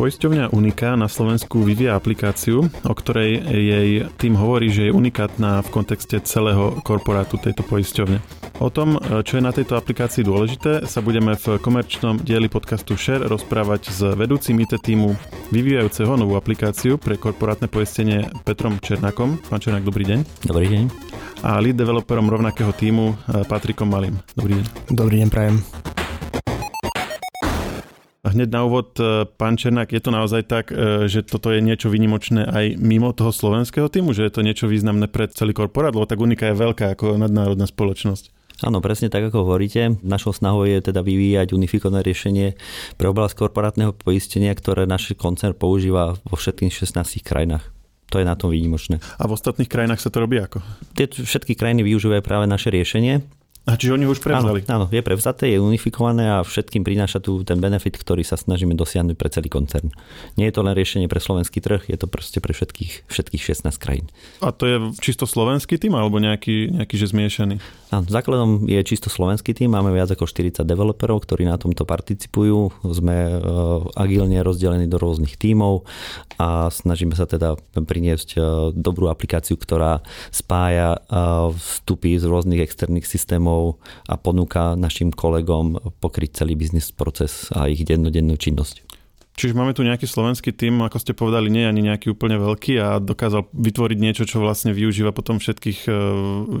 Poisťovňa Unika na Slovensku vyvíja aplikáciu, o ktorej jej tým hovorí, že je unikátna v kontexte celého korporátu tejto poisťovne. O tom, čo je na tejto aplikácii dôležité, sa budeme v komerčnom dieli podcastu Share rozprávať s vedúcim IT týmu vyvíjajúceho novú aplikáciu pre korporátne poistenie Petrom Černakom. Pán Černák, dobrý deň. Dobrý deň. A lead developerom rovnakého týmu Patrikom Malým. Dobrý deň. Dobrý deň, prajem. Hneď na úvod, e, pán Černák, je to naozaj tak, e, že toto je niečo vynimočné aj mimo toho slovenského týmu, že je to niečo významné pre celý korporát, lebo tak Unika je veľká ako nadnárodná spoločnosť. Áno, presne tak, ako hovoríte. Našou snahou je teda vyvíjať unifikované riešenie pre oblasť korporátneho poistenia, ktoré náš koncern používa vo všetkých 16 krajinách. To je na tom výnimočné. A v ostatných krajinách sa to robí ako? Tie všetky krajiny využívajú práve naše riešenie. A čiže oni už prevzali? Áno, áno, je prevzaté, je unifikované a všetkým prináša tu ten benefit, ktorý sa snažíme dosiahnuť pre celý koncern. Nie je to len riešenie pre slovenský trh, je to proste pre všetkých, všetkých 16 krajín. A to je čisto slovenský tým alebo nejaký, nejaký že zmiešaný? Áno, základom je čisto slovenský tým, máme viac ako 40 developerov, ktorí na tomto participujú. Sme uh, agilne rozdelení do rôznych tímov a snažíme sa teda priniesť uh, dobrú aplikáciu, ktorá spája uh, vstupy z rôznych externých systémov systémov a ponúka našim kolegom pokryť celý biznis proces a ich dennodennú činnosť. Čiže máme tu nejaký slovenský tým, ako ste povedali, nie ani nejaký úplne veľký a dokázal vytvoriť niečo, čo vlastne využíva potom všetkých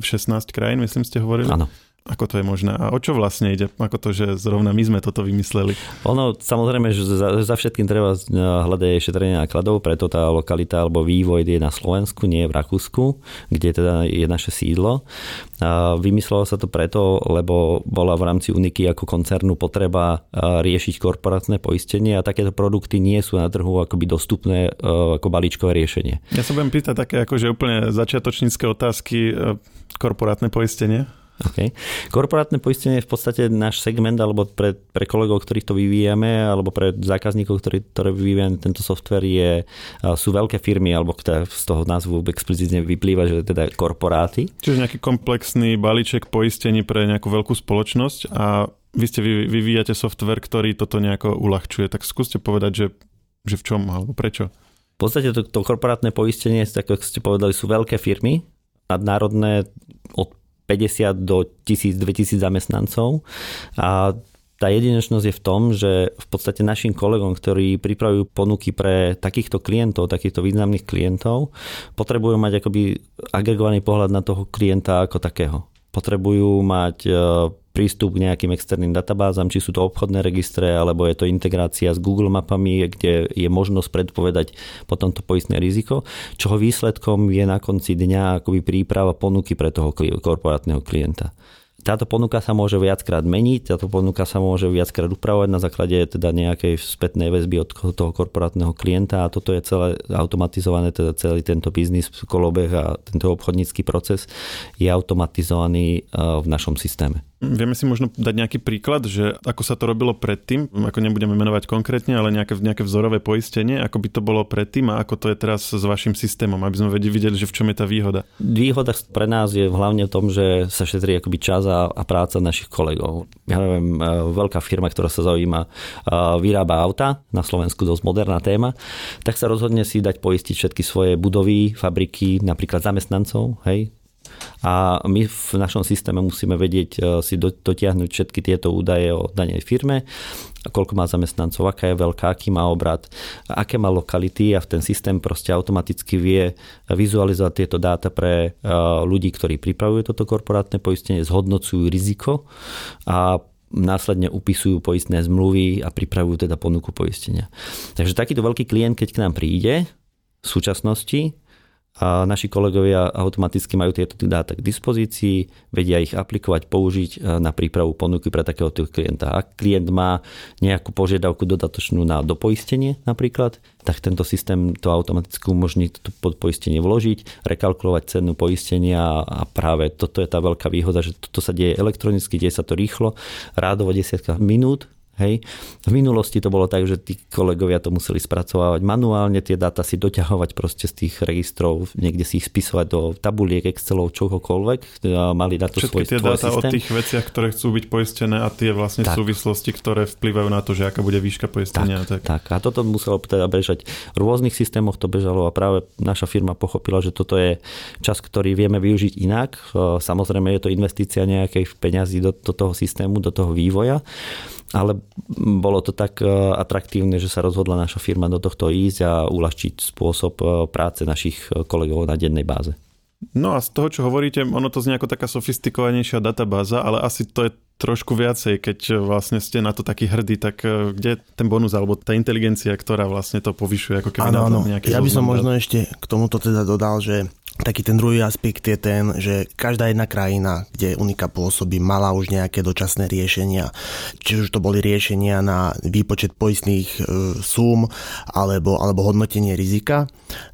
16 eh, krajín, myslím ste hovorili? Áno. Ako to je možné? A o čo vlastne ide? Ako to, že zrovna my sme toto vymysleli? Ono, samozrejme, že za, za všetkým treba hľadať šetrenie nákladov, preto tá lokalita alebo vývoj je na Slovensku, nie v Rakúsku, kde teda je naše sídlo. A vymyslelo sa to preto, lebo bola v rámci Uniky ako koncernu potreba riešiť korporátne poistenie a takéto produkty nie sú na trhu akoby dostupné ako balíčkové riešenie. Ja sa budem pýtať také akože úplne začiatočnícke otázky korporátne poistenie. Okay. Korporátne poistenie je v podstate náš segment, alebo pre, pre kolegov, ktorých to vyvíjame, alebo pre zákazníkov, ktorí, ktoré vyvíjame tento software, je, sú veľké firmy, alebo teda z toho názvu explicitne vyplýva, že teda korporáty. Čiže nejaký komplexný balíček poistení pre nejakú veľkú spoločnosť a vy ste vy, vyvíjate software, ktorý toto nejako uľahčuje. Tak skúste povedať, že, že v čom alebo prečo. V podstate to, to korporátne poistenie, tak ako ste povedali, sú veľké firmy, nadnárodné od 50 do 1000, 2000 zamestnancov a tá jedinečnosť je v tom, že v podstate našim kolegom, ktorí pripravujú ponuky pre takýchto klientov, takýchto významných klientov, potrebujú mať akoby agregovaný pohľad na toho klienta ako takého. Potrebujú mať e, prístup k nejakým externým databázam, či sú to obchodné registre, alebo je to integrácia s Google mapami, kde je možnosť predpovedať potom to poistné riziko, čoho výsledkom je na konci dňa akoby príprava ponuky pre toho korporátneho klienta. Táto ponuka sa môže viackrát meniť, táto ponuka sa môže viackrát upravovať na základe teda nejakej spätnej väzby od toho korporátneho klienta a toto je celé automatizované, teda celý tento biznis, kolobeh a tento obchodnícky proces je automatizovaný v našom systéme. Vieme si možno dať nejaký príklad, že ako sa to robilo predtým, ako nebudeme menovať konkrétne, ale nejaké, nejaké vzorové poistenie, ako by to bolo predtým a ako to je teraz s vašim systémom, aby sme videli, že v čom je tá výhoda. Výhoda pre nás je hlavne v tom, že sa šetrí akoby čas a, a práca našich kolegov. Ja neviem, e, veľká firma, ktorá sa zaujíma, e, vyrába auta, na Slovensku dosť moderná téma, tak sa rozhodne si dať poistiť všetky svoje budovy, fabriky, napríklad zamestnancov, hej, a my v našom systéme musíme vedieť e, si dotiahnuť všetky tieto údaje o danej firme, koľko má zamestnancov, aká je veľká, aký má obrad, aké má lokality a ten systém proste automaticky vie vizualizovať tieto dáta pre e, ľudí, ktorí pripravujú toto korporátne poistenie, zhodnocujú riziko a následne upisujú poistné zmluvy a pripravujú teda ponuku poistenia. Takže takýto veľký klient, keď k nám príde v súčasnosti, a naši kolegovia automaticky majú tieto dáta k dispozícii, vedia ich aplikovať, použiť na prípravu ponuky pre takéhoto klienta. Ak klient má nejakú požiadavku dodatočnú na dopoistenie napríklad, tak tento systém to automaticky umožní to podpoistenie vložiť, rekalkulovať cenu poistenia a práve toto je tá veľká výhoda, že toto sa deje elektronicky, deje sa to rýchlo, rádovo desiatka minút Hej. V minulosti to bolo tak, že tí kolegovia to museli spracovávať manuálne, tie dáta si doťahovať proste z tých registrov, niekde si ich spisovať do tabuliek, Excelov, čohokoľvek. Mali na to Všetky svoj, tie dáta systém. o tých veciach, ktoré chcú byť poistené a tie vlastne Tak. súvislosti, ktoré vplyvajú na to, že aká bude výška poistenia. Tak, tak. A toto muselo teda bežať v rôznych systémoch to bežalo a práve naša firma pochopila, že toto je čas, ktorý vieme využiť inak. Samozrejme je to investícia nejakých peňazí do, do toho systému, do toho vývoja, ale bolo to tak e, atraktívne, že sa rozhodla naša firma do tohto ísť a uľahčiť spôsob e, práce našich e, kolegov na dennej báze. No a z toho, čo hovoríte, ono to znie ako taká sofistikovanejšia databáza, ale asi to je trošku viacej, keď vlastne ste na to taký hrdí, tak kde je ten bonus alebo tá inteligencia, ktorá vlastne to povyšuje, ako keby Áno, na áno. nejaký Ja by som možno ešte k tomuto teda dodal, že taký ten druhý aspekt je ten, že každá jedna krajina, kde Unika pôsobí, mala už nejaké dočasné riešenia. Či už to boli riešenia na výpočet poistných e, súm alebo, alebo hodnotenie rizika.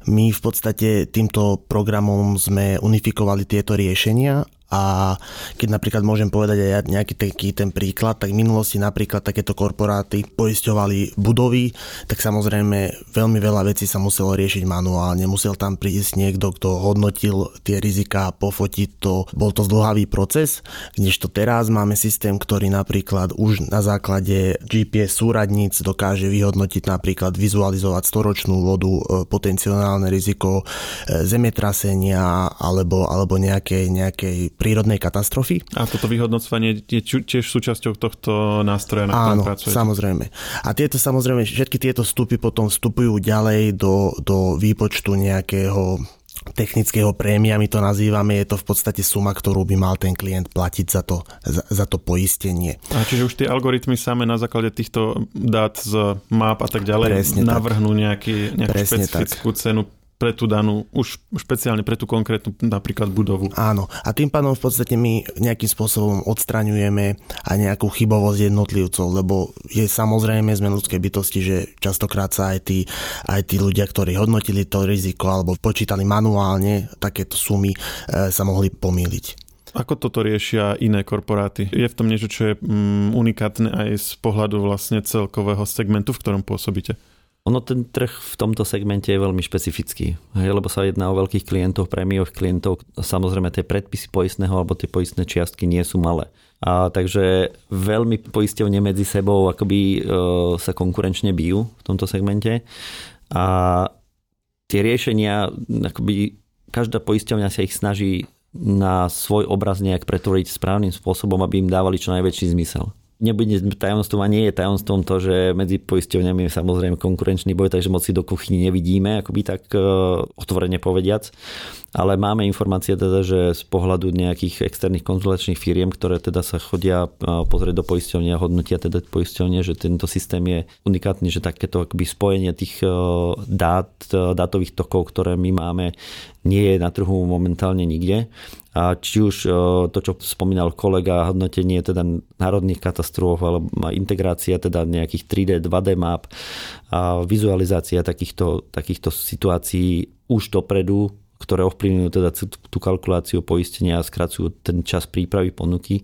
My v podstate týmto programom sme unifikovali tieto riešenia a keď napríklad môžem povedať aj ja nejaký taký ten príklad, tak v minulosti napríklad takéto korporáty poisťovali budovy, tak samozrejme veľmi veľa vecí sa muselo riešiť manuálne. Musel tam prísť niekto, kto hodnotil tie riziká, pofotiť to. Bol to zdlhavý proces, kdežto teraz máme systém, ktorý napríklad už na základe GPS súradníc dokáže vyhodnotiť napríklad vizualizovať storočnú vodu, e, potenciálne riziko e, zemetrasenia alebo, alebo nejakej, nejakej prírodnej katastrofy. A toto vyhodnocovanie je tiež súčasťou tohto nástroja, na ktorom Áno, pracujete. samozrejme. A tieto samozrejme, všetky tieto vstupy potom vstupujú ďalej do, do výpočtu nejakého technického prémia, my to nazývame, je to v podstate suma, ktorú by mal ten klient platiť za to, za, za to poistenie. A čiže už tie algoritmy same na základe týchto dát z map a tak ďalej Presne tak. navrhnú nejaký, nejakú Presne špecifickú cenu pre tú danú, už špeciálne pre tú konkrétnu napríklad budovu. Áno, a tým pádom v podstate my nejakým spôsobom odstraňujeme aj nejakú chybovosť jednotlivcov, lebo je samozrejme sme ľudské bytosti, že častokrát sa aj tí, aj tí ľudia, ktorí hodnotili to riziko alebo počítali manuálne takéto sumy, e, sa mohli pomýliť. Ako toto riešia iné korporáty? Je v tom niečo, čo je mm, unikátne aj z pohľadu vlastne celkového segmentu, v ktorom pôsobíte? Ono ten trh v tomto segmente je veľmi špecifický, hej, lebo sa jedná o veľkých klientov, prémiových klientov. Samozrejme tie predpisy poistného alebo tie poistné čiastky nie sú malé. A takže veľmi poisťovne medzi sebou akoby e, sa konkurenčne bijú v tomto segmente. A tie riešenia, akoby každá poisťovňa sa ich snaží na svoj obraz nejak pretvoriť správnym spôsobom, aby im dávali čo najväčší zmysel. Nebude tajomstvom a nie je tajomstvom to, že medzi poisťovňami je samozrejme konkurenčný boj, takže moc si do kuchyny nevidíme, akoby tak e, otvorene povediac. Ale máme informácie teda, že z pohľadu nejakých externých konzulačných firiem, ktoré teda sa chodia e, pozrieť do poisťovne a hodnotia teda poisťovne, že tento systém je unikátny, že takéto akoby spojenie tých e, dát, dátových tokov, ktoré my máme, nie je na trhu momentálne nikde. A či už e, to, čo spomínal kolega, hodnotenie teda národných katastrof alebo integrácia teda nejakých 3D, 2D map a vizualizácia takýchto, takýchto situácií už dopredu ktoré ovplyvňujú teda tú kalkuláciu poistenia a skracujú ten čas prípravy ponuky,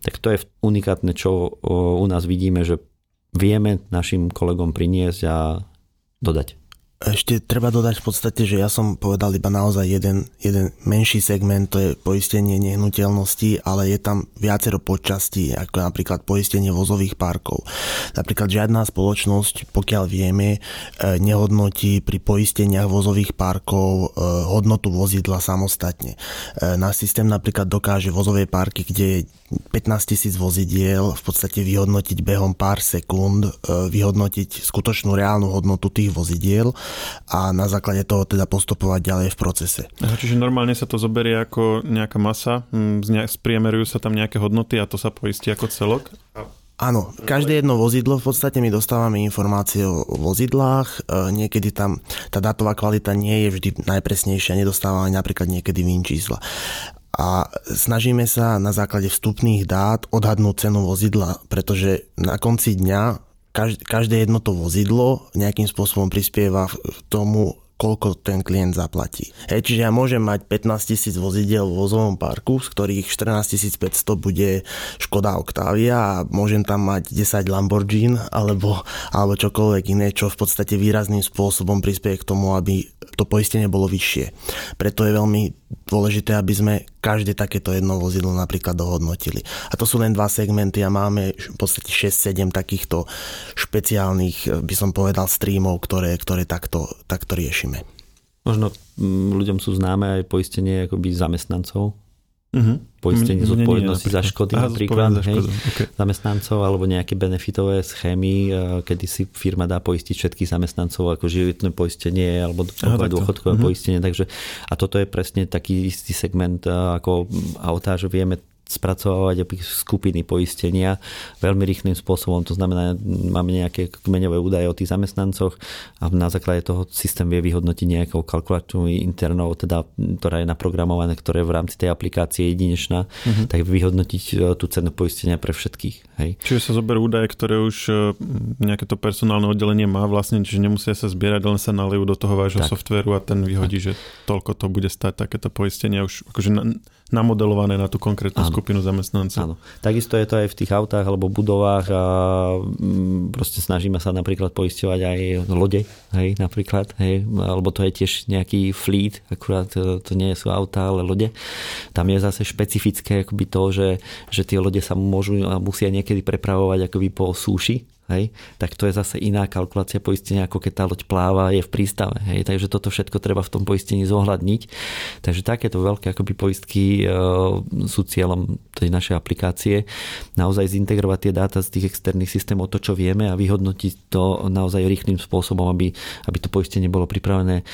tak to je unikátne, čo u nás vidíme, že vieme našim kolegom priniesť a dodať. Ešte treba dodať v podstate, že ja som povedal iba naozaj jeden, jeden menší segment, to je poistenie nehnuteľností, ale je tam viacero podčastí, ako napríklad poistenie vozových parkov. Napríklad žiadna spoločnosť, pokiaľ vieme, nehodnotí pri poisteniach vozových parkov hodnotu vozidla samostatne. Náš systém napríklad dokáže vozové parky, kde je 15 tisíc vozidiel v podstate vyhodnotiť behom pár sekúnd, vyhodnotiť skutočnú reálnu hodnotu tých vozidiel a na základe toho teda postupovať ďalej v procese. Aha, čiže normálne sa to zoberie ako nejaká masa, spriemerujú sa tam nejaké hodnoty a to sa poistí ako celok? Áno, každé jedno vozidlo, v podstate my dostávame informácie o vozidlách, niekedy tam tá dátová kvalita nie je vždy najpresnejšia, nedostávame napríklad niekedy VIN čísla. A snažíme sa na základe vstupných dát odhadnúť cenu vozidla, pretože na konci dňa každé jedno to vozidlo nejakým spôsobom prispieva k tomu, koľko ten klient zaplatí. Hej, čiže ja môžem mať 15 tisíc vozidel v vozovom parku, z ktorých 14 500 bude Škoda Octavia a môžem tam mať 10 Lamborghini alebo, alebo čokoľvek iné, čo v podstate výrazným spôsobom prispieje k tomu, aby to poistenie bolo vyššie. Preto je veľmi dôležité, aby sme každé takéto jedno vozidlo napríklad dohodnotili. A to sú len dva segmenty a máme v podstate 6-7 takýchto špeciálnych, by som povedal, streamov, ktoré, ktoré takto, takto riešime. Možno mm, ľuďom sú známe aj poistenie akoby zamestnancov, Uh-huh. Poistenie zodpovednosti za škody Aha, napríklad, za hej, okay. zamestnancov alebo nejaké benefitové schémy, kedy si firma dá poistiť všetkých zamestnancov ako životné poistenie alebo Aha, dôchodkové uh-huh. poistenie. Takže, a toto je presne taký istý segment ako auta, že vieme spracovávať skupiny poistenia veľmi rýchlým spôsobom. To znamená, máme nejaké kmeňové údaje o tých zamestnancoch a na základe toho systém vie vyhodnotiť nejakou kalkulačnou internou, teda, ktorá je naprogramovaná, ktorá je v rámci tej aplikácie jedinečná, uh-huh. tak vyhodnotiť e, tú cenu poistenia pre všetkých. Hej. Čiže sa zoberú údaje, ktoré už e, nejaké to personálne oddelenie má vlastne, čiže nemusia sa zbierať, len sa nalejú do toho vášho tak. softvéru a ten vyhodí, tak. že toľko to bude stať takéto poistenie už akože na, namodelované na tú konkrétnu Áno. skupinu zamestnancov. Áno. Takisto je to aj v tých autách alebo budovách a mm, proste snažíme sa napríklad poisťovať aj lode, hej, napríklad, hej, alebo to je tiež nejaký fleet, akurát to, to nie sú autá, ale lode. Tam je zase špecifické akoby to, že, že tie lode sa môžu a musia niekedy prepravovať akoby po súši, hej, tak to je zase iná kalkulácia poistenia, ako keď tá loď pláva, je v prístave. Hej, takže toto všetko treba v tom poistení zohľadniť. Takže takéto veľké akoby poistky e, sú cieľom tej našej aplikácie. Naozaj zintegrovať tie dáta z tých externých systémov, to čo vieme a vyhodnotiť to naozaj rýchlým spôsobom, aby, aby to poistenie bolo pripravené e,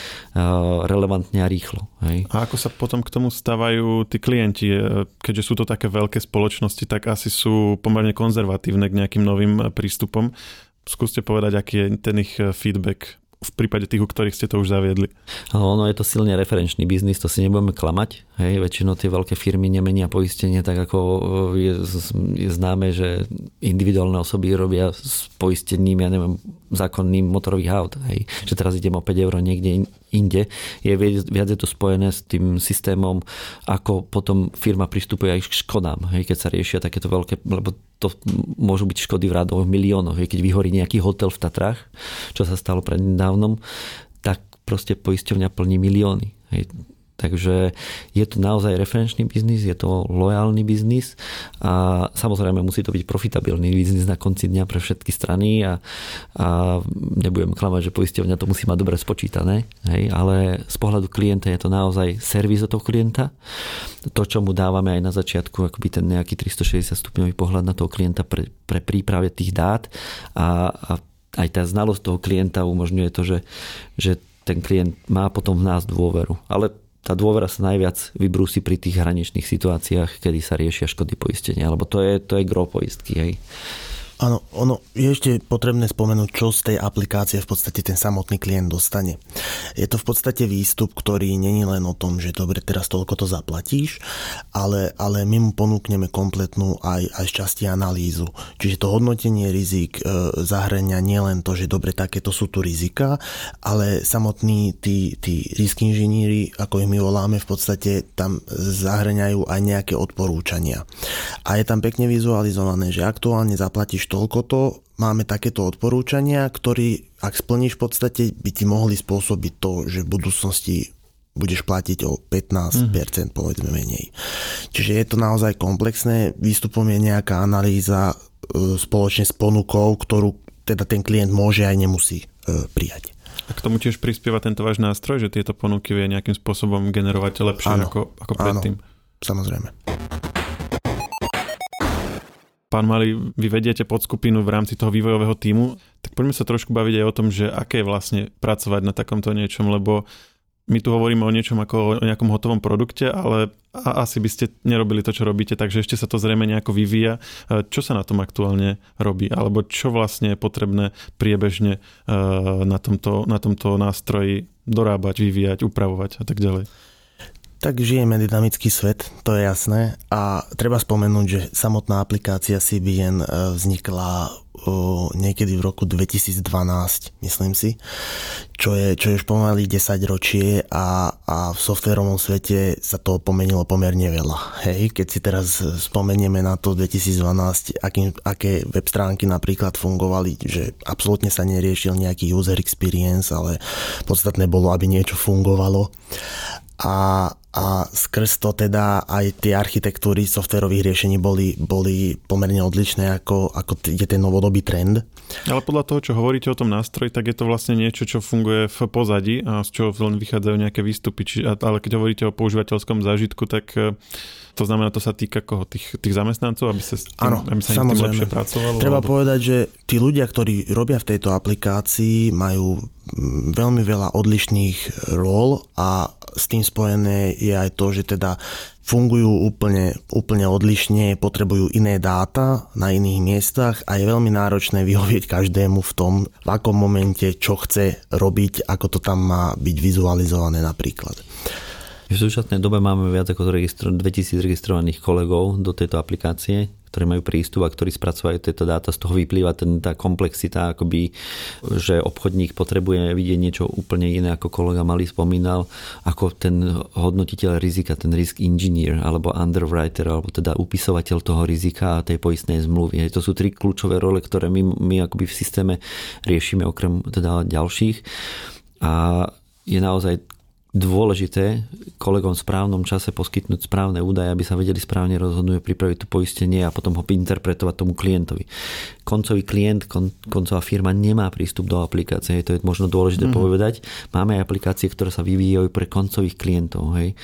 relevantne a rýchlo. Hej. A ako sa potom k tomu stávajú tí klienti? E, keďže sú to také veľké spoločnosti, tak asi sú pomerne konzervatívne k nejakým novým prístupom Skúste povedať, aký je ten ich eh, feedback v prípade tých, u ktorých ste to už zaviedli? Ono je to silne referenčný biznis, to si nebudeme klamať. Hej, väčšinou tie veľké firmy nemenia poistenie, tak ako je, je známe, že individuálne osoby robia s poistením, ja neviem, zákonným motorových aut. Hej. Že teraz idem o 5 eur niekde inde. Je viac je to spojené s tým systémom, ako potom firma pristupuje aj k škodám, hej, keď sa riešia takéto veľké, lebo to môžu byť škody v rádoch miliónoch. Hej. Keď vyhorí nejaký hotel v Tatrách, čo sa stalo prednedávnom, tak proste poisťovňa plní milióny. Hej Takže je to naozaj referenčný biznis, je to lojálny biznis a samozrejme musí to byť profitabilný biznis na konci dňa pre všetky strany a, a nebudem klamať, že poisťovňa to musí mať dobre spočítané, hej, ale z pohľadu klienta je to naozaj servis od toho klienta. To, čo mu dávame aj na začiatku, akoby ten nejaký 360 stupňový pohľad na toho klienta pre, pre príprave tých dát a, a aj tá znalosť toho klienta umožňuje to, že, že ten klient má potom v nás dôveru. Ale tá dôvera sa najviac vybrúsi pri tých hraničných situáciách, kedy sa riešia škody poistenia, lebo to je, to je gro poistky. Hej. Áno, ono je ešte potrebné spomenúť, čo z tej aplikácie v podstate ten samotný klient dostane. Je to v podstate výstup, ktorý není len o tom, že dobre, teraz toľko to zaplatíš, ale, ale my mu ponúkneme kompletnú aj, aj časti analýzu. Čiže to hodnotenie rizik e, zahrania nielen to, že dobre, takéto sú tu rizika, ale samotní tí, tí risk inžiníri, ako ich my voláme, v podstate tam zahrňajú aj nejaké odporúčania. A je tam pekne vizualizované, že aktuálne zaplatíš toľko to, máme takéto odporúčania, ktorý, ak splníš v podstate, by ti mohli spôsobiť to, že v budúcnosti budeš platiť o 15%, mm-hmm. povedzme menej. Čiže je to naozaj komplexné. Výstupom je nejaká analýza e, spoločne s ponukou, ktorú teda ten klient môže aj nemusí e, prijať. A k tomu tiež prispieva tento váš nástroj, že tieto ponuky vie nejakým spôsobom generovať lepšie áno, ako, ako predtým. Áno, samozrejme. Pán Mali, vy vediete podskupinu v rámci toho vývojového týmu, tak poďme sa trošku baviť aj o tom, že aké je vlastne pracovať na takomto niečom, lebo my tu hovoríme o niečom ako o nejakom hotovom produkte, ale asi by ste nerobili to, čo robíte, takže ešte sa to zrejme nejako vyvíja. E, čo sa na tom aktuálne robí? Alebo čo vlastne je potrebné priebežne e, na tomto, na tomto nástroji dorábať, vyvíjať, upravovať a tak ďalej? Tak žijeme dynamický svet, to je jasné. A treba spomenúť, že samotná aplikácia CBN e, vznikla niekedy v roku 2012, myslím si, čo je, čo je už pomaly 10 ročie a, a v softverovom svete sa to pomenilo pomerne veľa. Hej, keď si teraz spomenieme na to 2012, aký, aké web stránky napríklad fungovali, že absolútne sa neriešil nejaký user experience, ale podstatné bolo, aby niečo fungovalo a, a skrz to teda aj tie architektúry softverových riešení boli, boli pomerne odlišné ako, ako je ten novodobý trend. Ale podľa toho, čo hovoríte o tom nástroji, tak je to vlastne niečo, čo funguje v pozadí a z čoho len vychádzajú nejaké výstupy. Či, ale keď hovoríte o používateľskom zážitku, tak to znamená, to sa týka koho? Tých, tých zamestnancov, aby sa, s tým, ano, aby sa tým lepšie pracovalo? Treba alebo... povedať, že tí ľudia, ktorí robia v tejto aplikácii, majú mm, veľmi veľa odlišných rol a s tým spojené je aj to, že teda fungujú úplne, úplne odlišne, potrebujú iné dáta na iných miestach a je veľmi náročné vyhovieť každému v tom, v akom momente, čo chce robiť, ako to tam má byť vizualizované napríklad. V súčasnej dobe máme viac ako 2000 registrovaných kolegov do tejto aplikácie, ktorí majú prístup a ktorí spracovajú tieto dáta. Z toho vyplýva ten, tá komplexita, akoby, že obchodník potrebuje vidieť niečo úplne iné, ako kolega Malý spomínal, ako ten hodnotiteľ rizika, ten risk engineer, alebo underwriter, alebo teda upisovateľ toho rizika a tej poistnej zmluvy. To sú tri kľúčové role, ktoré my, my akoby v systéme riešime okrem teda ďalších. A je naozaj dôležité kolegom v správnom čase poskytnúť správne údaje, aby sa vedeli správne rozhodnúť, pripraviť to poistenie a potom ho interpretovať tomu klientovi. Koncový klient, kon, koncová firma nemá prístup do aplikácie, to je možno dôležité mm-hmm. povedať. Máme aj aplikácie, ktoré sa vyvíjajú pre koncových klientov. Hej.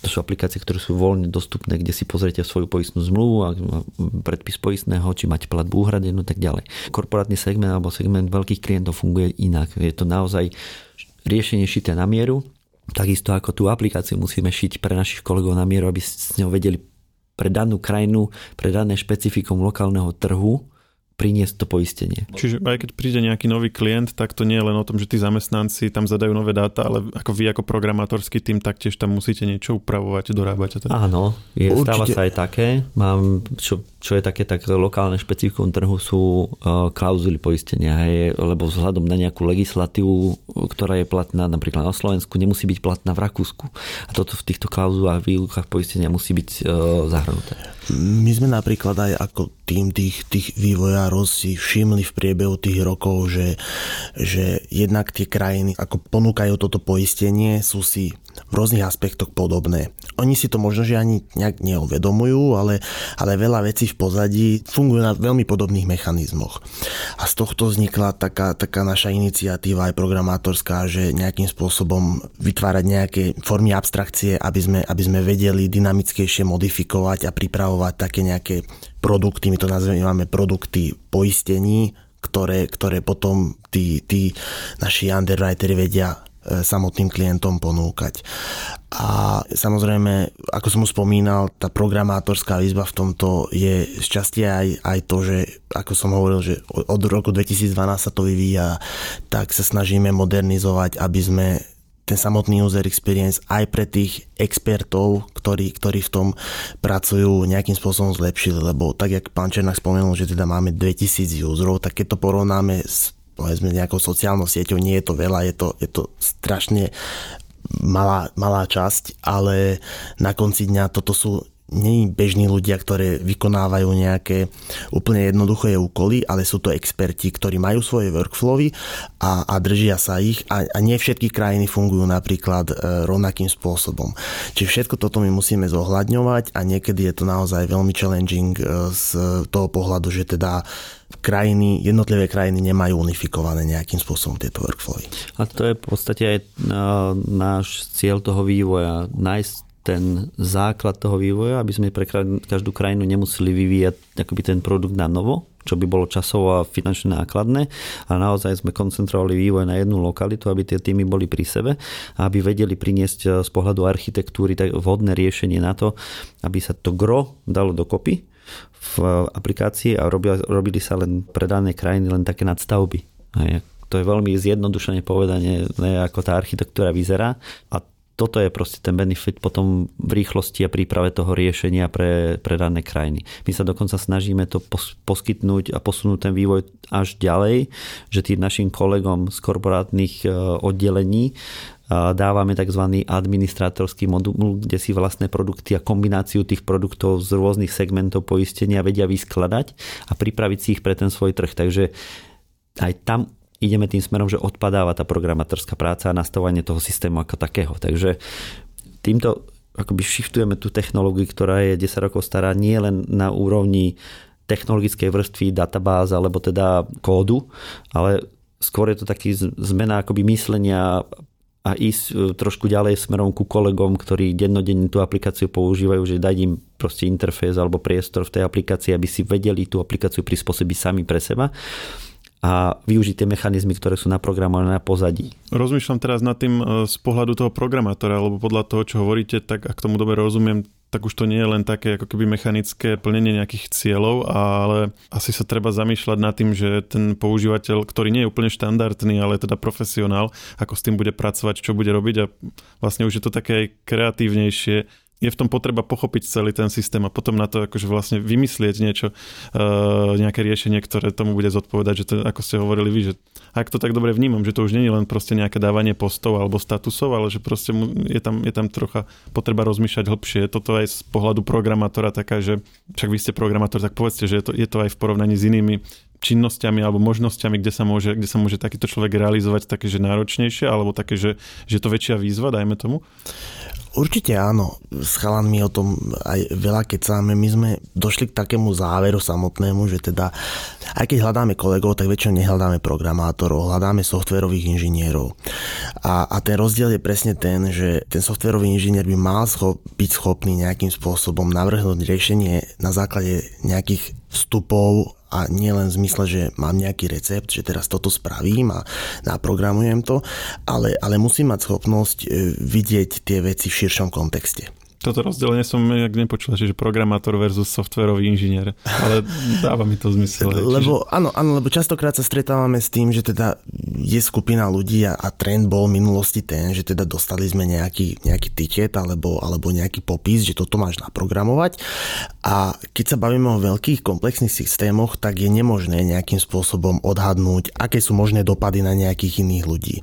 To sú aplikácie, ktoré sú voľne dostupné, kde si pozriete svoju poistnú zmluvu a predpis poistného, či máte platbu uhradenú, tak ďalej. Korporátny segment alebo segment veľkých klientov funguje inak. Je to naozaj riešenie šité na mieru Takisto ako tú aplikáciu musíme šiť pre našich kolegov na mieru, aby s ňou vedeli pre danú krajinu, pre dané špecifikum lokálneho trhu priniesť to poistenie. Čiže aj keď príde nejaký nový klient, tak to nie je len o tom, že tí zamestnanci tam zadajú nové dáta, ale ako vy ako programátorský tým taktiež tam musíte niečo upravovať, dorábať. Tak. Áno, je, stáva sa aj také. Mám, čo, čo je také tak lokálne špecifikum trhu sú uh, klauzuly poistenia, hej, lebo vzhľadom na nejakú legislatívu, ktorá je platná napríklad na Slovensku, nemusí byť platná v Rakúsku. A toto v týchto klauzulách, výlukách poistenia musí byť uh, zahrnuté. My sme napríklad aj ako tým tých, tých vývojárov si všimli v priebehu tých rokov, že, že jednak tie krajiny, ako ponúkajú toto poistenie, sú si v rôznych aspektoch podobné. Oni si to možno, že ani nejak neuvedomujú, ale, ale veľa vecí v pozadí fungujú na veľmi podobných mechanizmoch. A z tohto vznikla taká, taká naša iniciatíva aj programátorská, že nejakým spôsobom vytvárať nejaké formy abstrakcie, aby sme, aby sme vedeli dynamickejšie modifikovať a pripravovať také nejaké produkty, my to nazývame produkty poistení, ktoré, ktoré potom tí, tí naši underwriteri vedia e, samotným klientom ponúkať. A samozrejme, ako som už spomínal, tá programátorská výzva v tomto je z časti aj, aj to, že ako som hovoril, že od roku 2012 sa to vyvíja, tak sa snažíme modernizovať, aby sme ten samotný user experience aj pre tých expertov, ktorí, ktorí v tom pracujú, nejakým spôsobom zlepšili, lebo tak, jak pán Černák spomenul, že teda máme 2000 userov, tak keď to porovnáme s povedzme nejakou sociálnou sieťou, nie je to veľa, je to, je to strašne malá, malá časť, ale na konci dňa toto sú nie bežní ľudia, ktorí vykonávajú nejaké úplne jednoduché úkoly, ale sú to experti, ktorí majú svoje workflowy a, a držia sa ich a, a nie všetky krajiny fungujú napríklad e, rovnakým spôsobom. Čiže všetko toto my musíme zohľadňovať a niekedy je to naozaj veľmi challenging e, z toho pohľadu, že teda krajiny, jednotlivé krajiny nemajú unifikované nejakým spôsobom tieto workflowy. A to je v podstate aj e, náš cieľ toho vývoja, nájsť ten základ toho vývoja, aby sme pre každú krajinu nemuseli vyvíjať akoby ten produkt na novo, čo by bolo časovo a finančne nákladné. A naozaj sme koncentrovali vývoj na jednu lokalitu, aby tie týmy boli pri sebe a aby vedeli priniesť eh, z pohľadu architektúry tak vhodné riešenie na to, aby sa to gro dalo dokopy v aplikácii a robili, robili sa len pre dané krajiny len také nadstavby. To je veľmi zjednodušene povedanie, ako tá architektúra vyzerá a toto je proste ten benefit potom v rýchlosti a príprave toho riešenia pre, pre dané krajiny. My sa dokonca snažíme to pos, poskytnúť a posunúť ten vývoj až ďalej, že tým našim kolegom z korporátnych e, oddelení dávame tzv. administrátorský modul, kde si vlastné produkty a kombináciu tých produktov z rôznych segmentov poistenia vedia vyskladať a pripraviť si ich pre ten svoj trh. Takže aj tam ideme tým smerom, že odpadáva tá programátorská práca a nastavovanie toho systému ako takého. Takže týmto akoby shiftujeme tú technológiu, ktorá je 10 rokov stará, nie len na úrovni technologickej vrstvy, databáz alebo teda kódu, ale skôr je to taký zmena akoby myslenia a ísť e, trošku ďalej smerom ku kolegom, ktorí dennodenne tú aplikáciu používajú, že dať im proste interfejs alebo priestor v tej aplikácii, aby si vedeli tú aplikáciu prispôsobiť sami pre seba a využiť tie mechanizmy, ktoré sú naprogramované na pozadí. Rozmýšľam teraz nad tým e, z pohľadu toho programátora, lebo podľa toho, čo hovoríte, tak ak tomu dobre rozumiem, tak už to nie je len také ako keby mechanické plnenie nejakých cieľov, ale asi sa treba zamýšľať nad tým, že ten používateľ, ktorý nie je úplne štandardný, ale teda profesionál, ako s tým bude pracovať, čo bude robiť a vlastne už je to také aj kreatívnejšie je v tom potreba pochopiť celý ten systém a potom na to akože vlastne vymyslieť niečo, uh, nejaké riešenie, ktoré tomu bude zodpovedať, že to, ako ste hovorili vy, že ak to tak dobre vnímam, že to už nie je len proste nejaké dávanie postov alebo statusov, ale že proste je tam, je tam trocha potreba rozmýšľať hlbšie. Toto aj z pohľadu programátora taká, že však vy ste programátor, tak povedzte, že je to, je to aj v porovnaní s inými činnosťami alebo možnosťami, kde sa môže, kde sa môže takýto človek realizovať také, že náročnejšie alebo také, že, že to väčšia výzva, dajme tomu? Určite áno. S chalanmi o tom aj veľa kecáme. My sme došli k takému záveru samotnému, že teda aj keď hľadáme kolegov, tak väčšinou nehľadáme programátorov, hľadáme softverových inžinierov. A, a ten rozdiel je presne ten, že ten softverový inžinier by mal schop, byť schopný nejakým spôsobom navrhnúť riešenie na základe nejakých vstupov a nie len v zmysle, že mám nejaký recept, že teraz toto spravím a naprogramujem to, ale, ale musím mať schopnosť e, vidieť tie veci v širšom kontexte. Toto rozdelenie som nejak nepočul, že programátor versus softwarový inžinier, ale dáva mi to zmysel. Lebo, čiže... áno, áno, lebo častokrát sa stretávame s tým, že teda je skupina ľudí a, a trend bol v minulosti ten, že teda dostali sme nejaký, nejaký ticket alebo, alebo nejaký popis, že toto máš naprogramovať a keď sa bavíme o veľkých komplexných systémoch, tak je nemožné nejakým spôsobom odhadnúť, aké sú možné dopady na nejakých iných ľudí.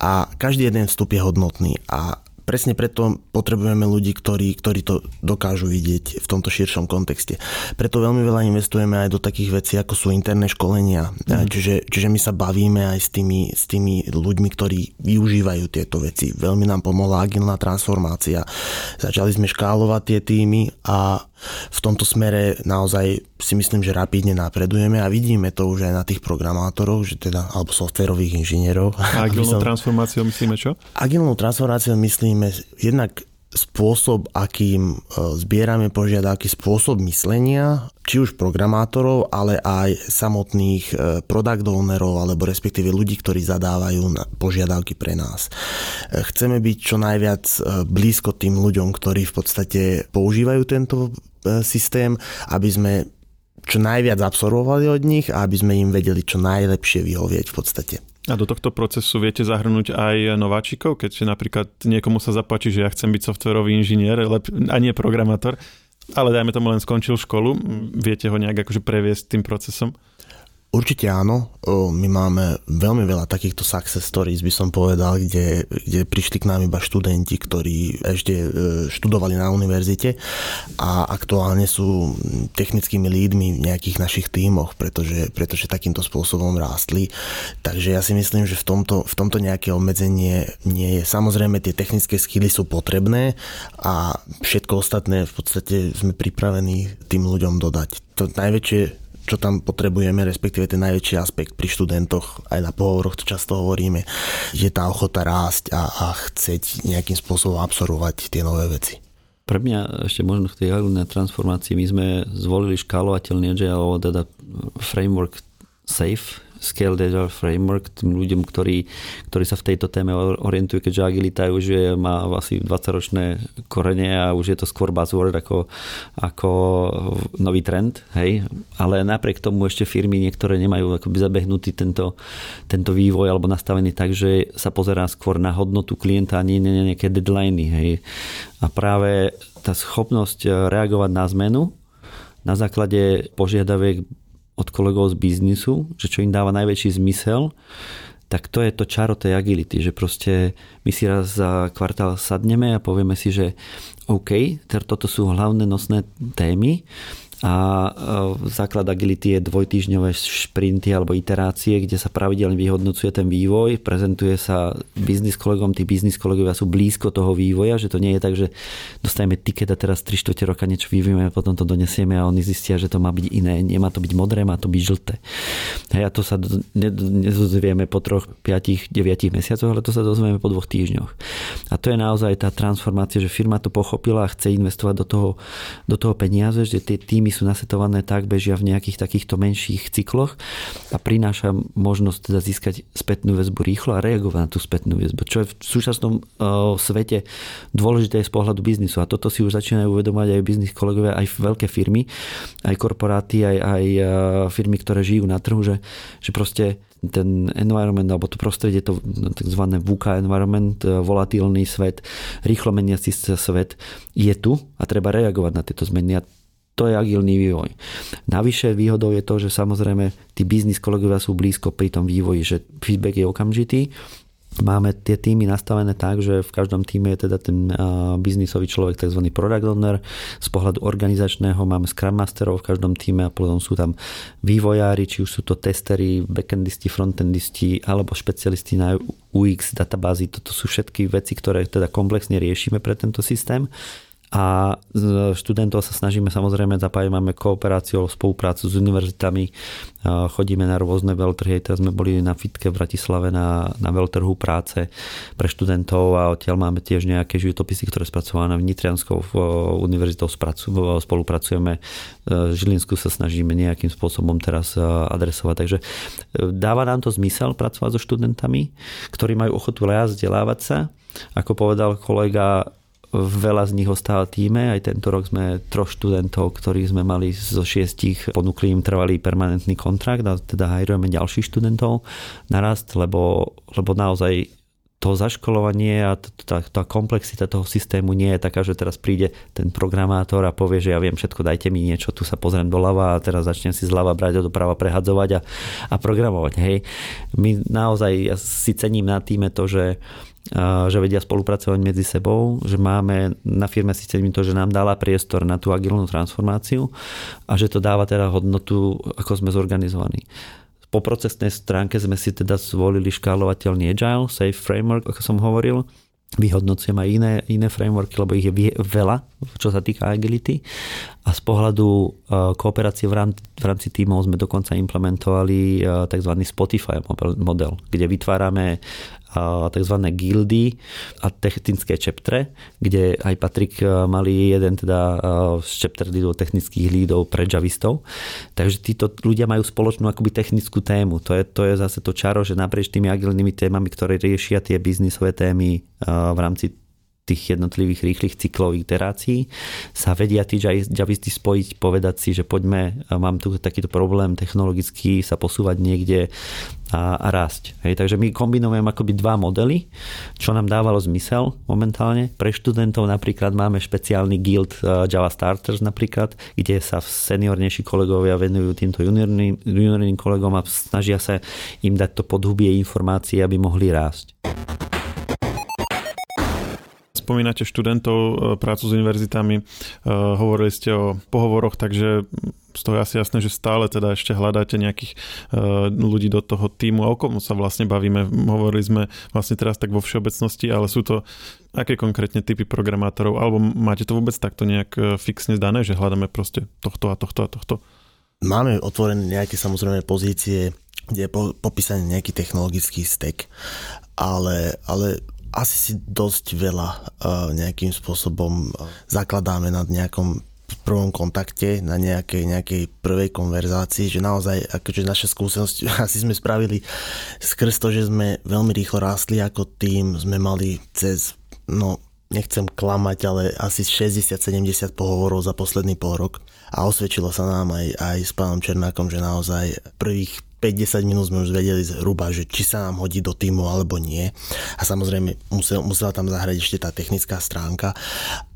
A každý jeden vstup je hodnotný a presne preto potrebujeme ľudí, ktorí, ktorí to dokážu vidieť v tomto širšom kontexte. Preto veľmi veľa investujeme aj do takých vecí, ako sú interné školenia. Mm. Čiže, čiže my sa bavíme aj s tými, s tými ľuďmi, ktorí využívajú tieto veci. Veľmi nám pomohla agilná transformácia. Začali sme škálovať tie týmy a v tomto smere naozaj si myslím, že rapidne napredujeme a vidíme to už aj na tých programátoroch, že teda, alebo softverových inžinierov. A agilnou som... transformáciou myslíme čo? Agilnou transformáciou myslíme jednak spôsob, akým e, zbierame požiadavky, spôsob myslenia, či už programátorov, ale aj samotných e, product ownerov, alebo respektíve ľudí, ktorí zadávajú požiadavky pre nás. E, chceme byť čo najviac blízko tým ľuďom, ktorí v podstate používajú tento systém, aby sme čo najviac absorbovali od nich a aby sme im vedeli čo najlepšie vyhovieť v podstate. A do tohto procesu viete zahrnúť aj nováčikov, keď napríklad niekomu sa zapáči, že ja chcem byť softverový inžinier a nie programátor, ale dajme tomu len skončil školu, viete ho nejak akože previesť tým procesom? Určite áno. My máme veľmi veľa takýchto success stories, by som povedal, kde, kde prišli k nám iba študenti, ktorí ešte e, študovali na univerzite a aktuálne sú technickými lídmi v nejakých našich tímoch, pretože, pretože takýmto spôsobom rástli. Takže ja si myslím, že v tomto, v tomto nejaké obmedzenie nie je. Samozrejme, tie technické skily sú potrebné a všetko ostatné v podstate sme pripravení tým ľuďom dodať. To najväčšie čo tam potrebujeme, respektíve ten najväčší aspekt pri študentoch, aj na pohovoroch to často hovoríme, je tá ochota rásť a, a chceť nejakým spôsobom absorbovať tie nové veci. Pre mňa ešte možno v tej agilnej transformácii my sme zvolili škálovateľný agile, teda framework SAFE, Scale Agile Framework tým ľuďom, ktorí, ktorí sa v tejto téme orientujú, keďže agilita už je, má asi 20-ročné korene a už je to skôr buzzword ako, ako nový trend. Hej? Ale napriek tomu ešte firmy niektoré nemajú akoby zabehnutý tento, tento vývoj alebo nastavený tak, že sa pozerá skôr na hodnotu klienta a nie na nejaké deadliny. Hej? A práve tá schopnosť reagovať na zmenu na základe požiadaviek od kolegov z biznisu, že čo im dáva najväčší zmysel, tak to je to čaro tej agility, že proste my si raz za kvartál sadneme a povieme si, že OK, toto sú hlavné nosné témy a e, základ agility je dvojtýždňové šprinty alebo iterácie, kde sa pravidelne vyhodnocuje ten vývoj, prezentuje sa biznis kolegom, tí biznis kolegovia sú blízko toho vývoja, že to nie je tak, že dostaneme tiket a teraz 3 4 roka niečo vyvíjame potom to donesieme a oni zistia, že to má byť iné, nemá to byť modré, má to byť žlté. Hej, a to sa nedozvieme po troch, 5, 9 mesiacoch, ale to sa dozvieme po dvoch týždňoch. A to je naozaj tá transformácia, že firma to pochopila a chce investovať do toho, do toho peniaze, že tie týmy týmy sú nasetované tak, bežia v nejakých takýchto menších cykloch a prináša možnosť teda získať spätnú väzbu rýchlo a reagovať na tú spätnú väzbu, čo je v súčasnom uh, svete dôležité z pohľadu biznisu. A toto si už začínajú uvedomať aj biznis kolegovia, aj veľké firmy, aj korporáty, aj, aj uh, firmy, ktoré žijú na trhu, že, že proste ten environment alebo to prostredie, to tzv. VUCA environment, e, volatilný svet, rýchlo meniaci sa svet je tu a treba reagovať na tieto zmeny. A to je agilný vývoj. Navyše výhodou je to, že samozrejme tí biznis kolegovia sú blízko pri tom vývoji, že feedback je okamžitý, Máme tie týmy nastavené tak, že v každom týme je teda ten biznisový človek, tzv. product owner. Z pohľadu organizačného máme Scrum Masterov v každom týme a potom sú tam vývojári, či už sú to testery, backendisti, frontendisti alebo špecialisti na UX databázy. Toto sú všetky veci, ktoré teda komplexne riešime pre tento systém a študentov sa snažíme samozrejme zapájať, máme kooperáciu, spoluprácu s univerzitami, chodíme na rôzne veľtrhy, teraz sme boli na fitke v Bratislave na, na veľtrhu práce pre študentov a odtiaľ máme tiež nejaké životopisy, ktoré spracované v Nitrianskou univerzitou spolupracujeme, Žilinsku sa snažíme nejakým spôsobom teraz adresovať, takže e, dáva nám to zmysel pracovať so študentami, ktorí majú ochotu vzdelávať sa, ako povedal kolega, Veľa z nich ostáva týme, aj tento rok sme troch študentov, ktorých sme mali zo šiestich, ponúkli im trvalý permanentný kontrakt a teda hajrujeme ďalších študentov narast, lebo, lebo naozaj to zaškolovanie a tá, tá komplexita toho systému nie je taká, že teraz príde ten programátor a povie, že ja viem všetko, dajte mi niečo, tu sa pozriem doľava a teraz začnem si zľava brať a doprava prehadzovať a, a programovať. Hej. My naozaj, ja si cením na týme to, že že vedia spolupracovať medzi sebou, že máme na firme si cením to, že nám dala priestor na tú agilnú transformáciu a že to dáva teda hodnotu, ako sme zorganizovaní. Po procesnej stránke sme si teda zvolili škálovateľný Agile, Safe Framework, ako som hovoril, vyhodnocujem aj iné, iné frameworky, lebo ich je veľa, čo sa týka agility. A z pohľadu uh, kooperácie v rámci, v rámci tímov sme dokonca implementovali uh, tzv. Spotify model, kde vytvárame tzv. gildy a technické chaptre, kde aj Patrik mali jeden teda z chapter leadov, technických lídov pre javistov. Takže títo ľudia majú spoločnú akoby technickú tému. To je, to je zase to čaro, že naprieč tými agilnými témami, ktoré riešia tie biznisové témy v rámci tých jednotlivých rýchlych cyklov iterácií sa vedia tí javisti spojiť, povedať si, že poďme, mám tu takýto problém technologicky sa posúvať niekde a, a rásť. Hej, takže my kombinujeme akoby dva modely, čo nám dávalo zmysel momentálne. Pre študentov napríklad máme špeciálny guild uh, Java Starters napríklad, kde sa seniornejší kolegovia venujú týmto juniorným, juniorným kolegom a snažia sa im dať to podhubie informácií, aby mohli rásť spomínate študentov, e, prácu s univerzitami, e, hovorili ste o pohovoroch, takže z toho je asi jasné, že stále teda ešte hľadáte nejakých e, ľudí do toho týmu a o komu sa vlastne bavíme. Hovorili sme vlastne teraz tak vo všeobecnosti, ale sú to aké konkrétne typy programátorov, alebo máte to vôbec takto nejak fixne zdané, že hľadáme proste tohto a tohto a tohto? Máme otvorené nejaké samozrejme pozície, kde je popísaný nejaký technologický stack, ale, ale asi si dosť veľa uh, nejakým spôsobom uh, zakladáme nad nejakom prvom kontakte, na nejakej, nejakej prvej konverzácii, že naozaj akože naše skúsenosti asi sme spravili skrz to, že sme veľmi rýchlo rástli ako tým, sme mali cez, no nechcem klamať, ale asi 60-70 pohovorov za posledný pol rok a osvedčilo sa nám aj, aj s pánom Černákom, že naozaj prvých 5-10 minút sme už vedeli zhruba, že či sa nám hodí do týmu alebo nie. A samozrejme musel, musela tam zahrať ešte tá technická stránka,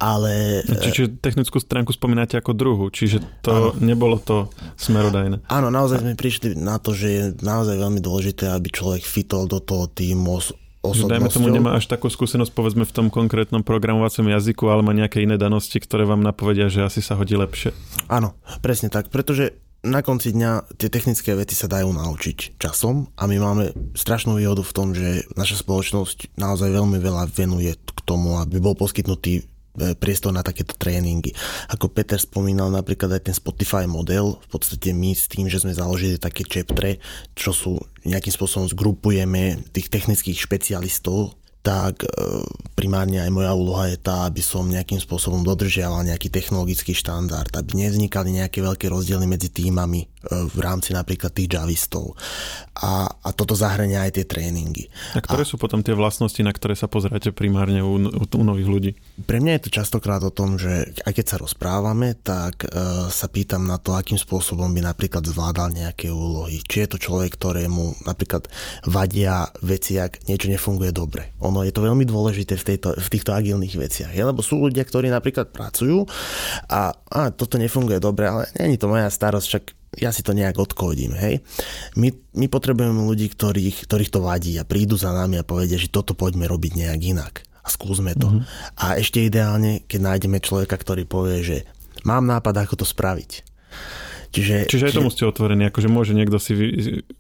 ale... Čiže technickú stránku spomínate ako druhu, čiže to áno. nebolo to smerodajné. Áno, naozaj sme prišli na to, že je naozaj veľmi dôležité, aby človek fitol do toho týmu osobnosťou. Dajme tomu nemá až takú skúsenosť povedzme v tom konkrétnom programovacom jazyku, ale má nejaké iné danosti, ktoré vám napovedia, že asi sa hodí lepšie. Áno, presne tak, pretože na konci dňa tie technické vety sa dajú naučiť časom a my máme strašnú výhodu v tom, že naša spoločnosť naozaj veľmi veľa venuje k tomu, aby bol poskytnutý e, priestor na takéto tréningy. Ako Peter spomínal napríklad aj ten Spotify model, v podstate my s tým, že sme založili také chaptre, čo sú nejakým spôsobom zgrupujeme tých technických špecialistov tak e, primárne aj moja úloha je tá, aby som nejakým spôsobom dodržiaval nejaký technologický štandard, aby nevznikali nejaké veľké rozdiely medzi týmami e, v rámci napríklad tých javistov. A, a toto zahrania aj tie tréningy. A ktoré a, sú potom tie vlastnosti, na ktoré sa pozeráte primárne u, u, u nových ľudí? Pre mňa je to častokrát o tom, že aj keď sa rozprávame, tak uh, sa pýtam na to, akým spôsobom by napríklad zvládal nejaké úlohy. Či je to človek, ktorému napríklad vadia veci, ak niečo nefunguje dobre. On ono je to veľmi dôležité v, tejto, v týchto agilných veciach. Je? Lebo sú ľudia, ktorí napríklad pracujú a, a toto nefunguje dobre, ale není to moja starosť, však ja si to nejak odkódim, hej. My, my potrebujeme ľudí, ktorých, ktorých to vadí a prídu za nami a povedia, že toto poďme robiť nejak inak a skúsme to. Mm-hmm. A ešte ideálne, keď nájdeme človeka, ktorý povie, že mám nápad, ako to spraviť. Čiže, čiže aj tomu ste otvorení, akože môže niekto si,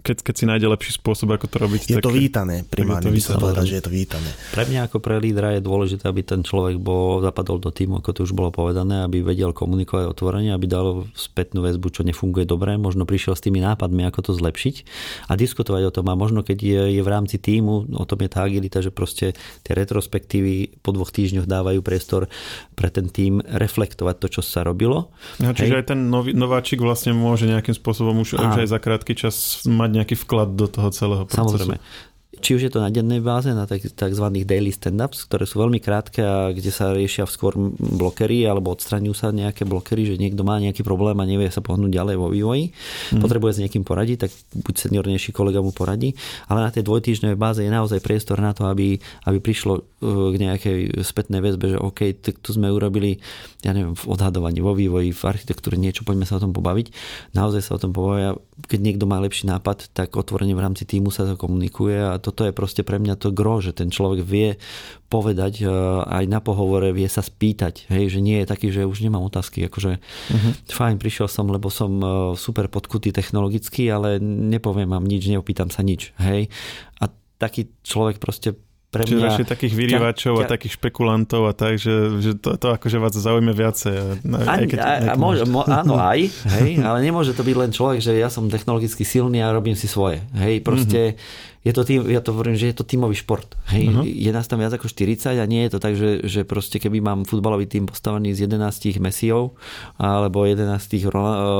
keď, keď si nájde lepší spôsob, ako to robiť. Je tak, to vítané, primárne by som povedal, že je to vítané. Pre mňa ako pre lídra je dôležité, aby ten človek bol, zapadol do týmu, ako to už bolo povedané, aby vedel komunikovať otvorene, aby dal spätnú väzbu, čo nefunguje dobre, možno prišiel s tými nápadmi, ako to zlepšiť a diskutovať o tom. A možno keď je, je v rámci týmu, o tom je tá agilita, že proste tie retrospektívy po dvoch týždňoch dávajú priestor pre ten tým reflektovať to, čo sa robilo. Ja, čiže Hej. aj ten nový, nováčik vlastne vlastne môže nejakým spôsobom už, už aj za krátky čas mať nejaký vklad do toho celého procesu. Samozrejme či už je to na dennej báze, na tzv. daily stand-ups, ktoré sú veľmi krátke a kde sa riešia skôr blokery alebo odstraňujú sa nejaké blokery, že niekto má nejaký problém a nevie sa pohnúť ďalej vo vývoji, mm. potrebuje s niekým poradiť, tak buď seniornejší kolega mu poradí, ale na tej dvojtýždňovej báze je naozaj priestor na to, aby, aby prišlo e, k nejakej spätnej väzbe, že OK, tak tu sme urobili, ja neviem, v odhadovaní, vo vývoji, v architektúre niečo, poďme sa o tom pobaviť. Naozaj sa o tom pobavia, keď niekto má lepší nápad, tak otvorene v rámci týmu sa to komunikuje a to toto je proste pre mňa to gro, že ten človek vie povedať e, aj na pohovore, vie sa spýtať, hej, že nie je taký, že už nemám otázky, akože uh-huh. fajn, prišiel som, lebo som e, super podkutý technologicky, ale nepoviem vám nič, neopýtam sa nič, hej. A taký človek proste pre Čiže mňa... takých vyrývačov ťa, ťa... a takých špekulantov a tak, že, že to, to akože vás zaujíme viacej. Aj, keď, a, a môže, mo, áno, aj, hej, ale nemôže to byť len človek, že ja som technologicky silný a robím si svoje. Hej, proste mm-hmm. je to tým, ja to hovorím, že je to tímový šport. Hej, uh-huh. je nás tam viac ako 40 a nie je to tak, že, že proste keby mám futbalový tým postavený z 11 Messiov alebo 11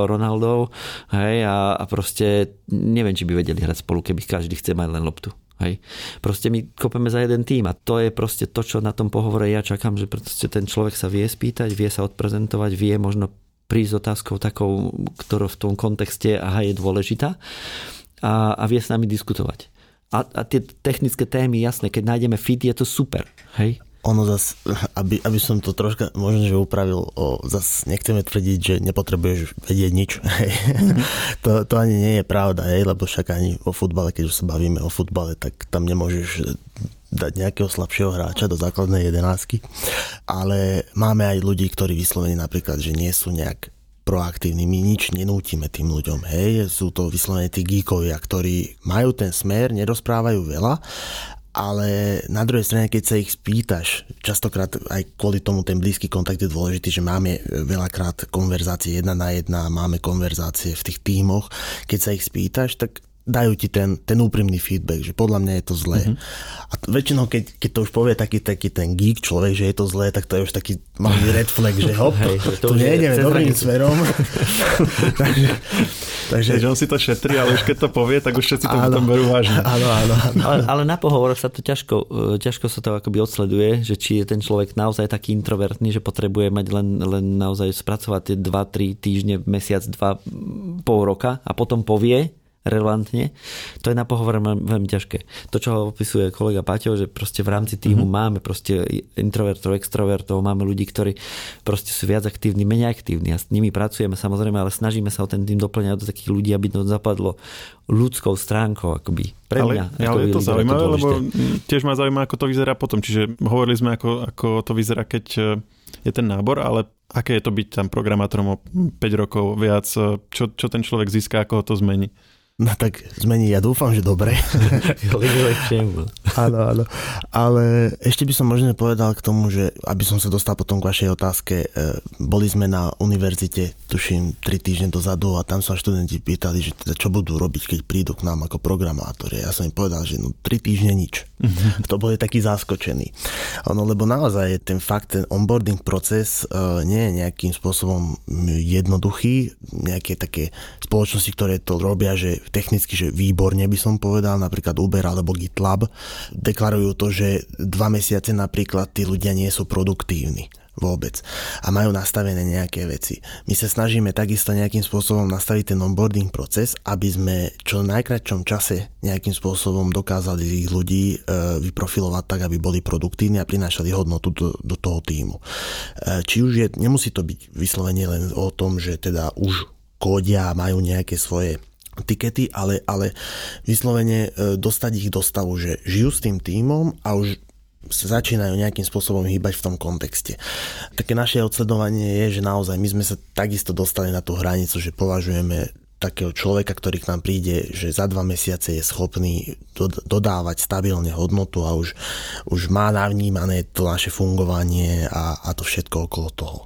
Ronaldov hej, a, a proste neviem, či by vedeli hrať spolu, keby každý chce mať len loptu. Hej. Proste my kopeme za jeden tým a to je proste to, čo na tom pohovore ja čakám, že proste ten človek sa vie spýtať, vie sa odprezentovať, vie možno prísť s otázkou takou, ktorá v tom kontexte aha, je dôležitá a, a vie s nami diskutovať. A, a tie technické témy, jasné, keď nájdeme fit, je to super. Hej? Ono zas, aby, aby som to troška možno, že upravil, o, zas nechceme tvrdiť, že nepotrebuješ vedieť nič. Hej. to, to ani nie je pravda, hej, lebo však ani o futbale, keď už sa bavíme o futbale, tak tam nemôžeš dať nejakého slabšieho hráča do základnej jedenáctky. Ale máme aj ľudí, ktorí vyslovene napríklad, že nie sú nejak proaktívni, my nič nenútime tým ľuďom, hej, sú to vyslovene tí geekovia, ktorí majú ten smer, nerozprávajú veľa ale na druhej strane, keď sa ich spýtaš, častokrát aj kvôli tomu ten blízky kontakt je dôležitý, že máme veľakrát konverzácie jedna na jedna, máme konverzácie v tých tímoch, keď sa ich spýtaš, tak dajú ti ten, ten úprimný feedback, že podľa mňa je to zlé. Mm-hmm. A t- väčšinou, keď, keď to už povie taký, taký ten geek človek, že je to zlé, tak to je už taký malý red flag, že hop, Hej, to, to nejdeme dobrým smerom. takže, takže... Takže on si to šetrí, ale už keď to povie, tak už všetci to áno, potom berú vážne. Áno, áno, áno. Ale, ale na pohovoroch sa to ťažko, e, ťažko sa to akoby odsleduje, že či je ten človek naozaj taký introvertný, že potrebuje mať len, len naozaj spracovať tie 2-3 týždne, mesiac, 2, pol roka a potom povie, relevantne, to je na pohovor veľmi ťažké. To, čo opisuje kolega Paťo, že proste v rámci týmu mm-hmm. máme proste introvertov, extrovertov, máme ľudí, ktorí proste sú viac aktívni, menej aktívni a s nimi pracujeme samozrejme, ale snažíme sa o ten tým doplňať do takých ľudí, aby to zapadlo ľudskou stránkou akoby. Pre mňa. Ale, ale je to zaujímavé, lebo tiež ma zaujíma, ako to vyzerá potom. Čiže hovorili sme, ako, ako to vyzerá, keď e, je ten nábor, ale aké je to byť tam programátorom o 5 rokov viac, e, čo, čo ten človek získa, ako ho to zmení? No tak zmení, ja dúfam, že dobre. áno, áno. Ale ešte by som možno povedal k tomu, že aby som sa dostal potom k vašej otázke, e, boli sme na univerzite, tuším, 3 týždne dozadu a tam sa študenti pýtali, že teda čo budú robiť, keď prídu k nám ako programátori. Ja som im povedal, že no 3 týždne nič. Mm-hmm. To boli takí zaskočení. Ono, lebo naozaj je ten fakt, ten onboarding proces uh, nie je nejakým spôsobom jednoduchý. Nejaké také spoločnosti, ktoré to robia, že technicky, že výborne by som povedal, napríklad Uber alebo GitLab, deklarujú to, že dva mesiace napríklad tí ľudia nie sú produktívni vôbec a majú nastavené nejaké veci. My sa snažíme takisto nejakým spôsobom nastaviť ten onboarding proces, aby sme čo v najkračšom čase nejakým spôsobom dokázali ich ľudí e, vyprofilovať tak, aby boli produktívni a prinášali hodnotu do, do toho týmu. E, či už je, nemusí to byť vyslovene len o tom, že teda už kódia majú nejaké svoje tikety, ale, ale vyslovene e, dostať ich do stavu, že žijú s tým týmom a už sa začínajú nejakým spôsobom hýbať v tom kontexte. Také naše odsledovanie je, že naozaj my sme sa takisto dostali na tú hranicu, že považujeme takého človeka, ktorý k nám príde, že za dva mesiace je schopný dodávať stabilne hodnotu a už, už má navnímané to naše fungovanie a, a to všetko okolo toho.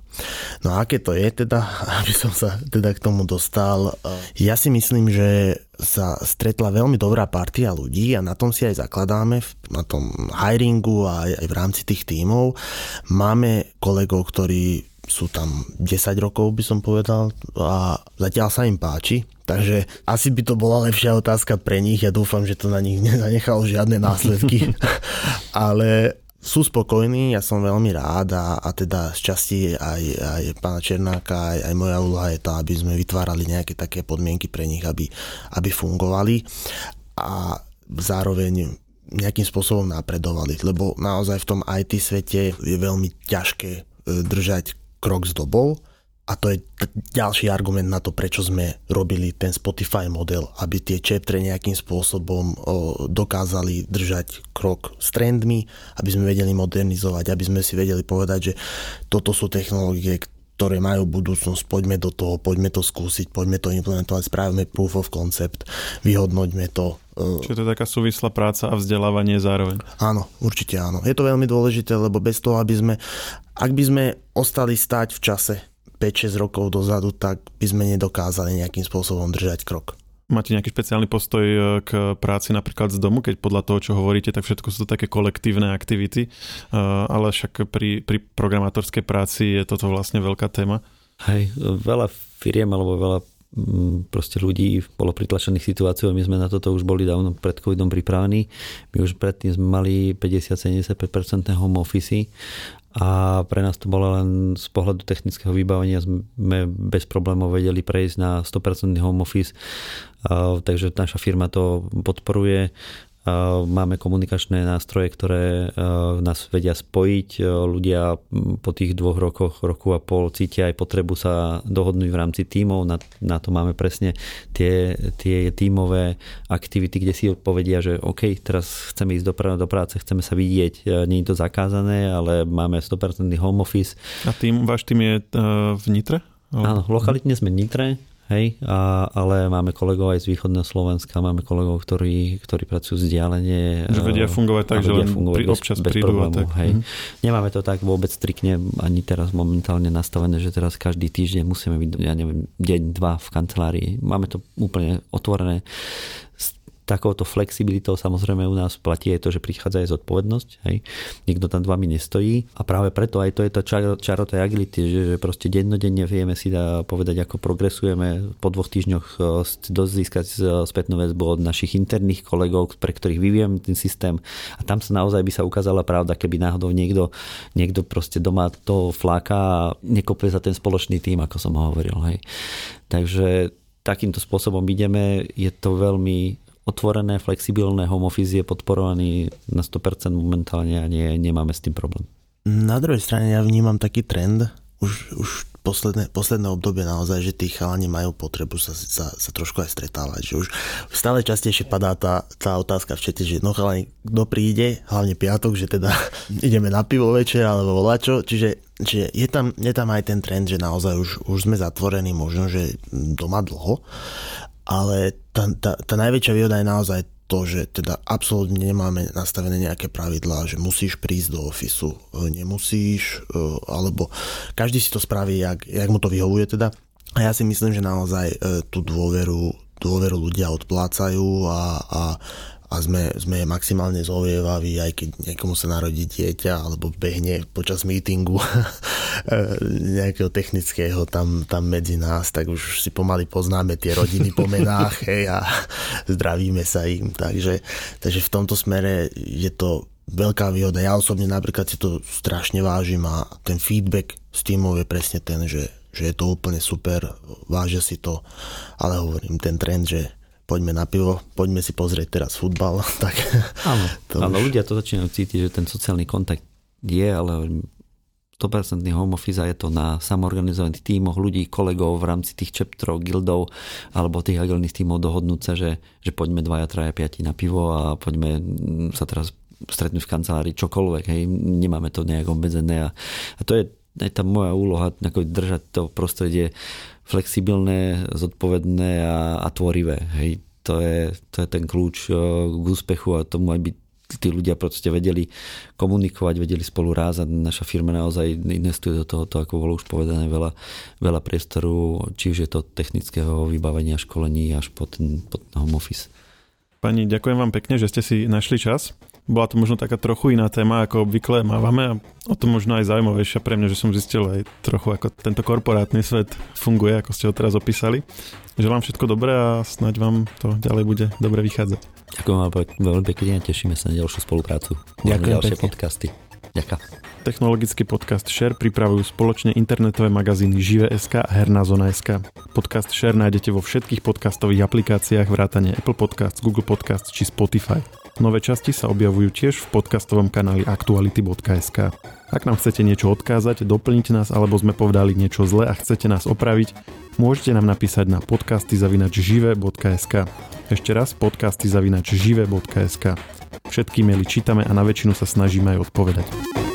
No a aké to je teda, aby som sa teda k tomu dostal, ja si myslím, že sa stretla veľmi dobrá partia ľudí a na tom si aj zakladáme, na tom hiringu a aj v rámci tých tímov. Máme kolegov, ktorí sú tam 10 rokov, by som povedal, a zatiaľ sa im páči. Takže asi by to bola lepšia otázka pre nich. Ja dúfam, že to na nich nezanechalo žiadne následky. Ale sú spokojní, ja som veľmi rád a, a teda z časti aj, aj pána Černáka, aj, aj moja úloha je tá, aby sme vytvárali nejaké také podmienky pre nich, aby, aby fungovali a zároveň nejakým spôsobom napredovali, lebo naozaj v tom IT svete je veľmi ťažké e, držať krok s dobou a to je t- ďalší argument na to, prečo sme robili ten Spotify model, aby tie chaptre nejakým spôsobom o, dokázali držať krok s trendmi, aby sme vedeli modernizovať, aby sme si vedeli povedať, že toto sú technológie, ktoré majú budúcnosť, poďme do toho, poďme to skúsiť, poďme to implementovať, spravíme proof of concept, vyhodnoťme to. Čiže to je taká súvislá práca a vzdelávanie zároveň. Áno, určite áno. Je to veľmi dôležité, lebo bez toho, aby sme, ak by sme ostali stať v čase 5-6 rokov dozadu, tak by sme nedokázali nejakým spôsobom držať krok. Máte nejaký špeciálny postoj e, k práci napríklad z domu, keď podľa toho, čo hovoríte, tak všetko sú to také kolektívne aktivity, e, ale však pri, pri programátorskej práci je toto vlastne veľká téma. Hej, veľa firiem alebo veľa mm, proste ľudí bolo pritlačených situáciou, my sme na toto už boli dávno pred covidom pripravení. My už predtým sme mali 50-75% home office a pre nás to bolo len z pohľadu technického vybavenia sme bez problémov vedeli prejsť na 100% home office, takže naša firma to podporuje. Máme komunikačné nástroje, ktoré nás vedia spojiť. Ľudia po tých dvoch rokoch, roku a pol cítia aj potrebu sa dohodnúť v rámci tímov. Na, na to máme presne tie, tie tímové aktivity, kde si povedia, že OK, teraz chceme ísť do, do práce, chceme sa vidieť. Nie je to zakázané, ale máme 100% home office. A tým, váš tým je v Nitre? Áno, lokalitne sme Nitre hej, a, ale máme kolegov aj z východného Slovenska, máme kolegov, ktorí, ktorí pracujú vzdialenie. Že vedia fungovať tak, že len pri, občas bez, prídu problému, a tak. Hej. Mm-hmm. Nemáme to tak vôbec striktne ani teraz momentálne nastavené, že teraz každý týždeň musíme byť, ja neviem, deň, dva v kancelárii. Máme to úplne otvorené takouto flexibilitou samozrejme u nás platí aj to, že prichádza aj zodpovednosť. Hej. Nikto tam vami nestojí a práve preto aj to je to čaro, čaro tej agility, že, že proste dennodenne vieme si dá povedať, ako progresujeme. Po dvoch týždňoch e, dosť získať e, spätnú väzbu od našich interných kolegov, pre ktorých vyvieme ten systém a tam sa naozaj by sa ukázala pravda, keby náhodou niekto, niekto proste doma to fláka a nekopuje za ten spoločný tým, ako som hovoril. Hej. Takže takýmto spôsobom ideme, je to veľmi otvorené, flexibilné home office je podporovaný na 100% momentálne a nie, nemáme s tým problém. Na druhej strane ja vnímam taký trend, už, už posledné, posledné obdobie naozaj, že tí chalani majú potrebu sa, sa, sa trošku aj stretávať. Že už stále častejšie padá tá, tá otázka v čete, že no chalani, kto príde, hlavne piatok, že teda ideme na pivo večer alebo volačo, čiže, čiže je, tam, je tam aj ten trend, že naozaj už, už sme zatvorení možno, že doma dlho ale tá, tá, tá najväčšia výhoda je naozaj to, že teda absolútne nemáme nastavené nejaké pravidlá, že musíš prísť do ofisu, e, nemusíš, e, alebo každý si to spraví, jak, jak mu to vyhovuje teda. A ja si myslím, že naozaj e, tú dôveru, dôveru ľudia odplácajú a, a, a sme, sme maximálne zovievaví, aj keď niekomu sa narodí dieťa alebo behne počas mítingu nejakého technického tam, tam medzi nás, tak už si pomaly poznáme tie rodiny po menách hej, a zdravíme sa im. Takže, takže v tomto smere je to veľká výhoda. Ja osobne napríklad si to strašne vážim a ten feedback s týmov je presne ten, že, že je to úplne super, vážia si to, ale hovorím, ten trend, že poďme na pivo, poďme si pozrieť teraz futbal. Tak áno, to áno už... ľudia to začínajú cítiť, že ten sociálny kontakt je, ale 100% home office a je to na samorganizovaných tímoch ľudí, kolegov v rámci tých chapterov, guildov alebo tých agilných tímov dohodnúť sa, že, že poďme dvaja, traja, piati na pivo a poďme sa teraz stretnúť v kancelárii, čokoľvek, hej, nemáme to nejak obmedzené a, a to je aj tá moja úloha, ako držať to prostredie flexibilné, zodpovedné a, a tvorivé. Hej. To, je, to je ten kľúč eh, k úspechu a tomu, aby tí ľudia proste vedeli komunikovať, vedeli spolu rázať. Naša firma naozaj investuje do tohoto, ako bolo už povedané, veľa, veľa priestoru, či už je to technického vybavenia, školení až po ten, home office. Pani, ďakujem vám pekne, že ste si našli čas. Bola to možno taká trochu iná téma, ako obvykle mávame a o to možno aj zaujímavejšia pre mňa, že som zistil aj trochu, ako tento korporátny svet funguje, ako ste ho teraz opísali. Želám všetko dobré a snaď vám to ďalej bude dobre vychádzať. Ďakujem vám veľmi pekne a tešíme sa na ďalšiu spoluprácu. Ďakujem ďalšie pekne. podcasty. Ďakujem. Technologický podcast Share pripravujú spoločne internetové magazíny Žive.sk a Herná zona.sk. Podcast Share nájdete vo všetkých podcastových aplikáciách vrátane Apple Podcasts, Google Podcasts či Spotify. Nové časti sa objavujú tiež v podcastovom kanáli aktuality.sk. Ak nám chcete niečo odkázať, doplniť nás alebo sme povedali niečo zle a chcete nás opraviť, môžete nám napísať na podcasty.žive.sk. Ešte raz podcasty.žive.sk. Všetky maily čítame a na väčšinu sa snažíme aj odpovedať.